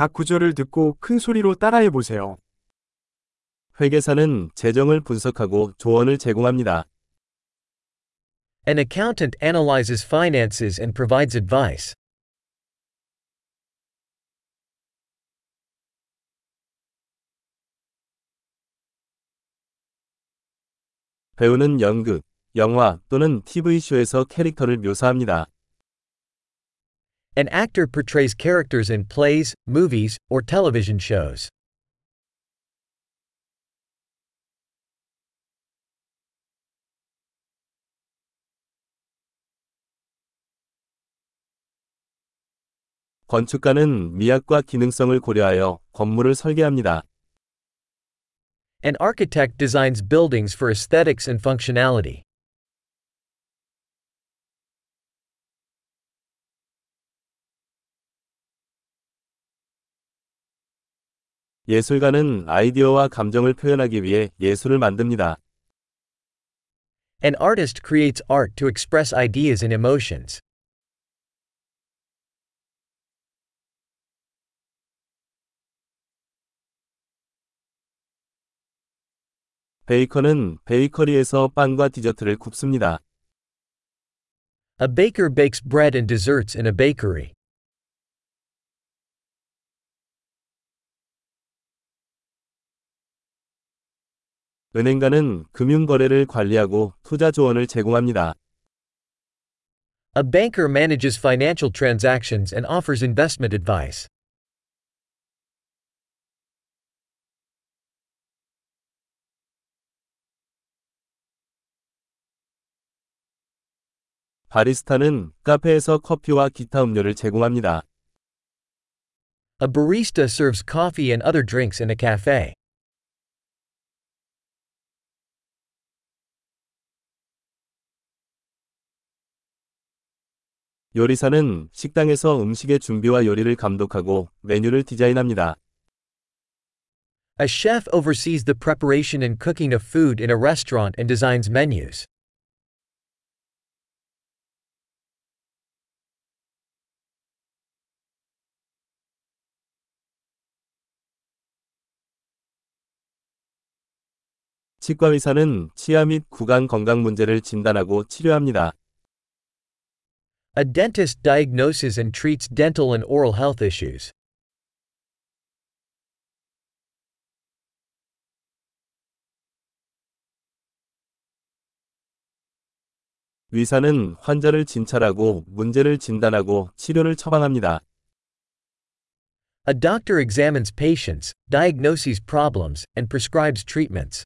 각 구절을 듣고 큰 소리로 따라해 보세요. 회계사는 재정을 분석하고 조언을 제공합니다. An accountant analyzes finances and provides advice. 배우는 연극, 영화 또는 TV쇼에서 캐릭터를 묘사합니다. An actor portrays characters in plays, movies, or television shows. 건축가는 미학과 기능성을 고려하여 건물을 설계합니다. An architect designs buildings for aesthetics and functionality. 예술가는 아이디어와 감정을 표현하기 위해 예술을 만듭니다. An artist creates art to express ideas and emotions. 베이커는 베이커리에서 빵과 디저트를 굽습니다. A baker bakes bread and desserts in a bakery. 은행가는 금융 거래를 관리하고 투자 조언을 제공합니다. A banker manages financial transactions and offers investment advice. 바리스타는 카페에서 커피와 기타 음료를 제공합니다. A barista serves coffee and other drinks in a cafe. 요리사는 식당에서 음식의 준비와 요리를 감독하고 메뉴를 디자인합니다. A chef oversees the preparation and cooking of food in a restaurant and designs menus. 치과 의사는 치아 및 구강 건강 문제를 진단하고 치료합니다. A dentist diagnoses and treats dental and oral health issues. 의사는 환자를 진찰하고 문제를 진단하고 치료를 처방합니다. A doctor examines patients, diagnoses problems, and prescribes treatments.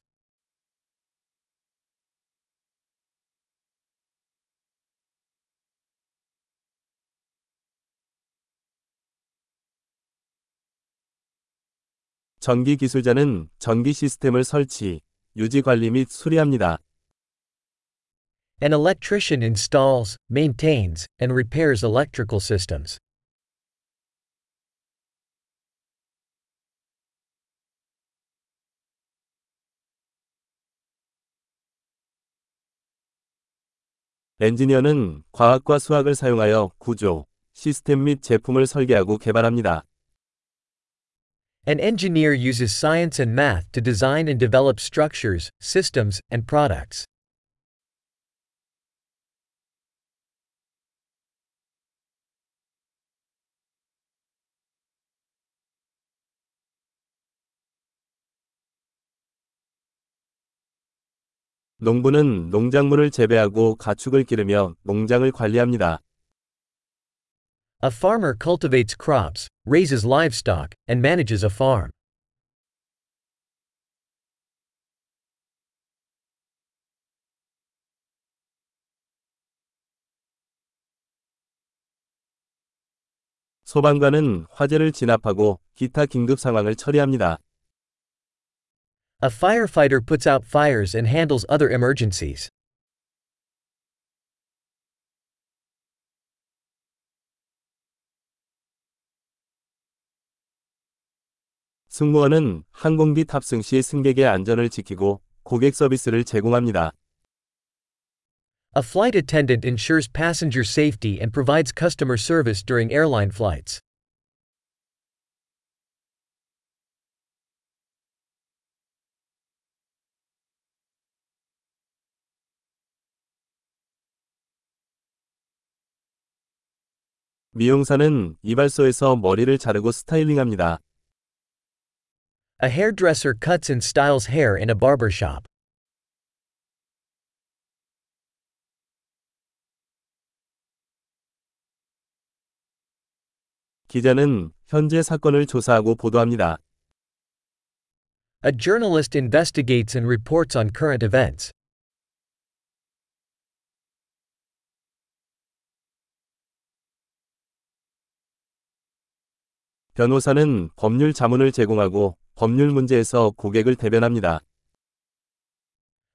전기 기술자는 전기 시스템을 설치, 유지 관리 및 수리합니다. An electrician installs, maintains, and repairs electrical systems. 엔지니어는 과학과 수학을 사용하여 구조, 시스템 및 제품을 설계하고 개발합니다. An engineer uses science and math to design and develop structures, systems, and products. 농부는 농작물을 재배하고 가축을 기르며 농장을 관리합니다. A farmer cultivates crops, raises livestock, and manages a farm. 소방관은 화재를 진압하고 기타 긴급 상황을 처리합니다. A firefighter puts out fires and handles other emergencies. 승무원은 항공기 탑승 시 승객의 안전을 지키고 고객 서비스를 제공합니다. A flight attendant ensures passenger safety and provides customer service during airline flights. 미용사는 이발소에서 머리를 자르고 스타일링합니다. A hairdresser cuts and styles hair in a barber shop. 기자는 현재 사건을 조사하고 보도합니다. A journalist investigates and reports on current events. 변호사는 법률 자문을 제공하고 법률 문제에서 고객을 대변합니다.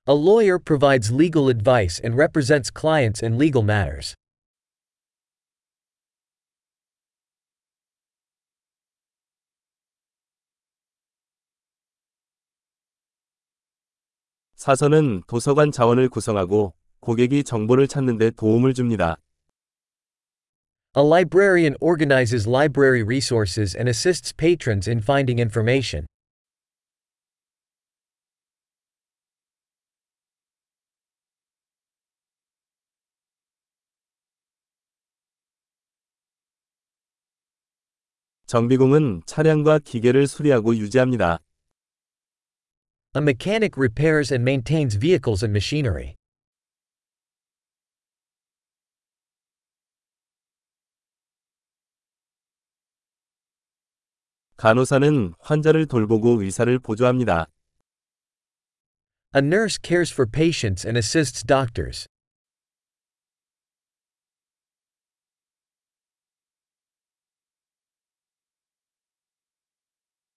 A lawyer provides legal advice and represents clients in legal matters. 사서는 도서관 자원을 구성하고 고객이 정보를 찾는 데 도움을 줍니다. A librarian organizes library resources and assists patrons in finding information. 정비공은 차량과 기계를 수리하고 유지합니다. A mechanic repairs and maintains vehicles and machinery. 간호사는 환자를 돌보고 의사를 보조합니다. A nurse cares for patients and assists doctors.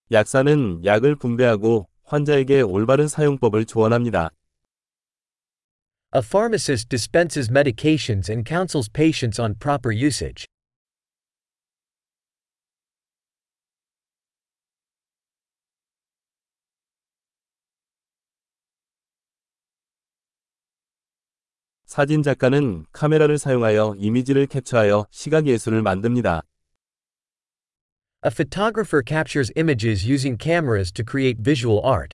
약사는 약을 분배하고 환자에게 올바른 사용법을 조언합니다. A pharmacist dispenses medications and counsels patients on proper usage. 사진 작가는 카메라를 사용하여 이미지를 캡처하여 시각 예술을 만듭니다. A photographer captures images using cameras to create visual art.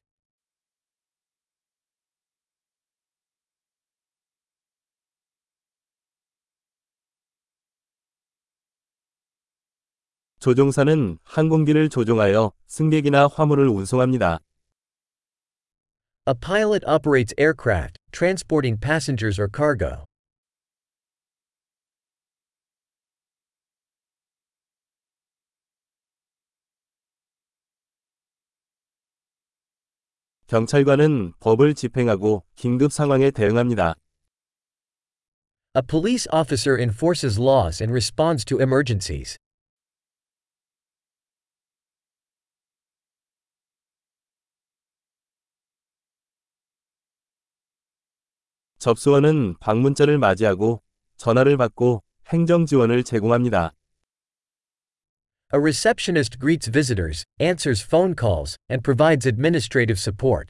조종사는 항공기를 조종하여 승객이나 화물을 운송합니다. A pilot operates aircraft, transporting passengers or cargo. 경찰관은 법을 집행하고 긴급 상황에 대응합니다. A police officer enforces laws and responds to emergencies. 접수원은 방문자를 맞이하고 전화를 받고 행정 지원을 제공합니다. A receptionist greets visitors, answers phone calls, and provides administrative support.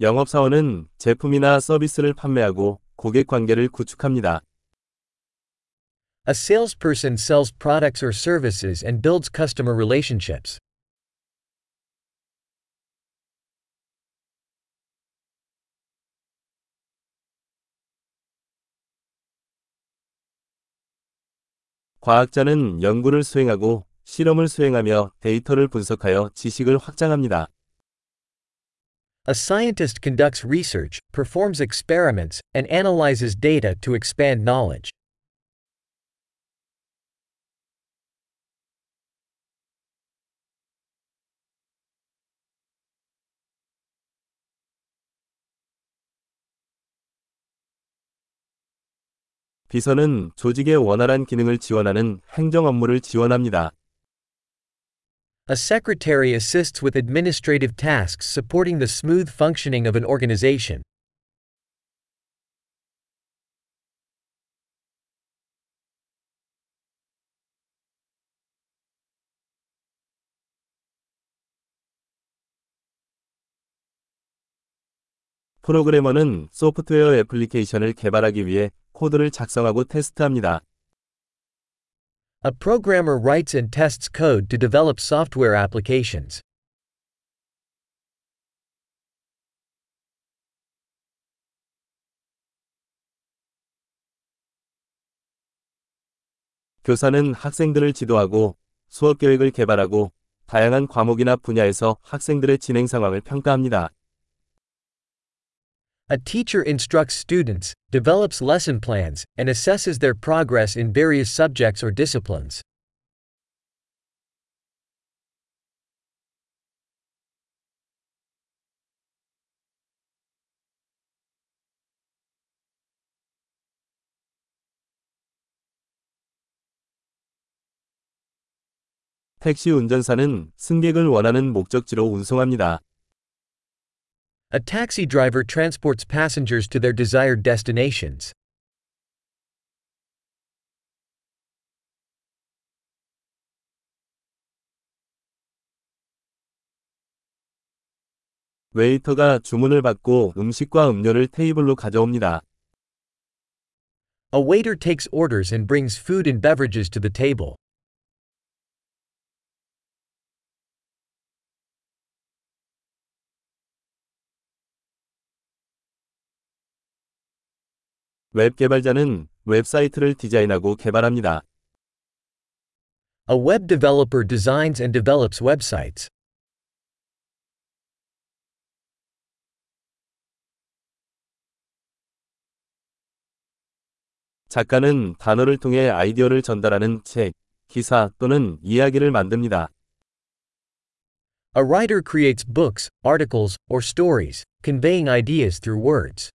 영업사원은 제품이나 서비스를 판매하고 고객 관계를 구축합니다. A salesperson sells products or services and builds customer relationships. 과학자는 연구를 수행하고 실험을 수행하며 데이터를 분석하여 지식을 확장합니다. A scientist conducts research, performs experiments, and analyzes data to expand knowledge. 비서는 조직의 원활한 기능을 지원하는 행정 업무를 지원합니다. A secretary assists with administrative tasks supporting the smooth functioning of an organization. 프로그래머는 소프트웨어 애플리케이션을 개발하기 위해 코드를 작성하고 테스트합니다. A programmer writes and tests code to develop software applications. 교사는 학생들을 지도하고 수업 계획을 개발하고 다양한 과목이나 분야에서 학생들의 진행 상황을 평가합니다. A teacher instructs students, develops lesson plans, and assesses their progress in various subjects or disciplines. 택시 운전사는 승객을 원하는 목적지로 운송합니다. A taxi driver transports passengers to their desired destinations. 웨이터가 주문을 받고 음식과 음료를 테이블로 가져옵니다. A waiter takes orders and brings food and beverages to the table. 웹 개발자는 웹사이트를 디자인하고 개발합니다. A web developer designs and develops websites. 작가는 단어를 통해 아이디어를 전달하는 책, 기사 또는 이야기를 만듭니다. A writer creates books, articles, or stories, conveying ideas through words.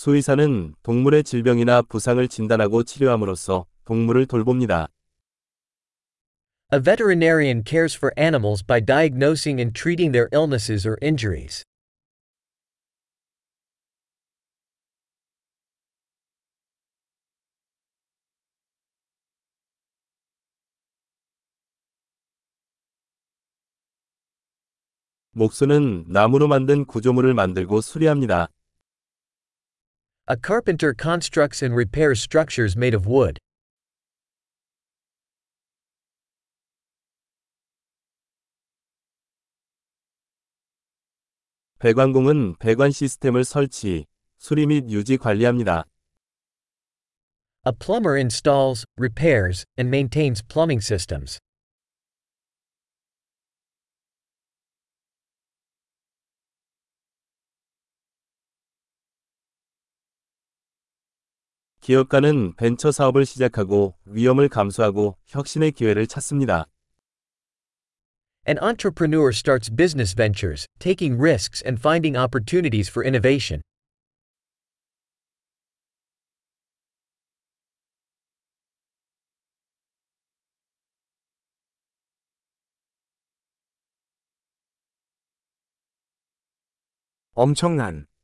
수의사는 동물의 질병이나 부상을 진단하고 치료함으로써 동물을 돌봅니다. A veterinarian cares for animals by diagnosing and treating their illnesses or injuries. 목수는 나무로 만든 구조물을 만들고 수리합니다. A carpenter constructs and repairs structures made of wood. 배관공은 배관 시스템을 설치, 수리 및 유지 관리합니다. A plumber installs, repairs, and maintains plumbing systems. 기업가는 벤처 사업을 시작하고 위험을 감수하고 혁신의 기회를 찾습니다. An entrepreneur starts business ventures, taking risks and finding opportunities for innovation. 엄청난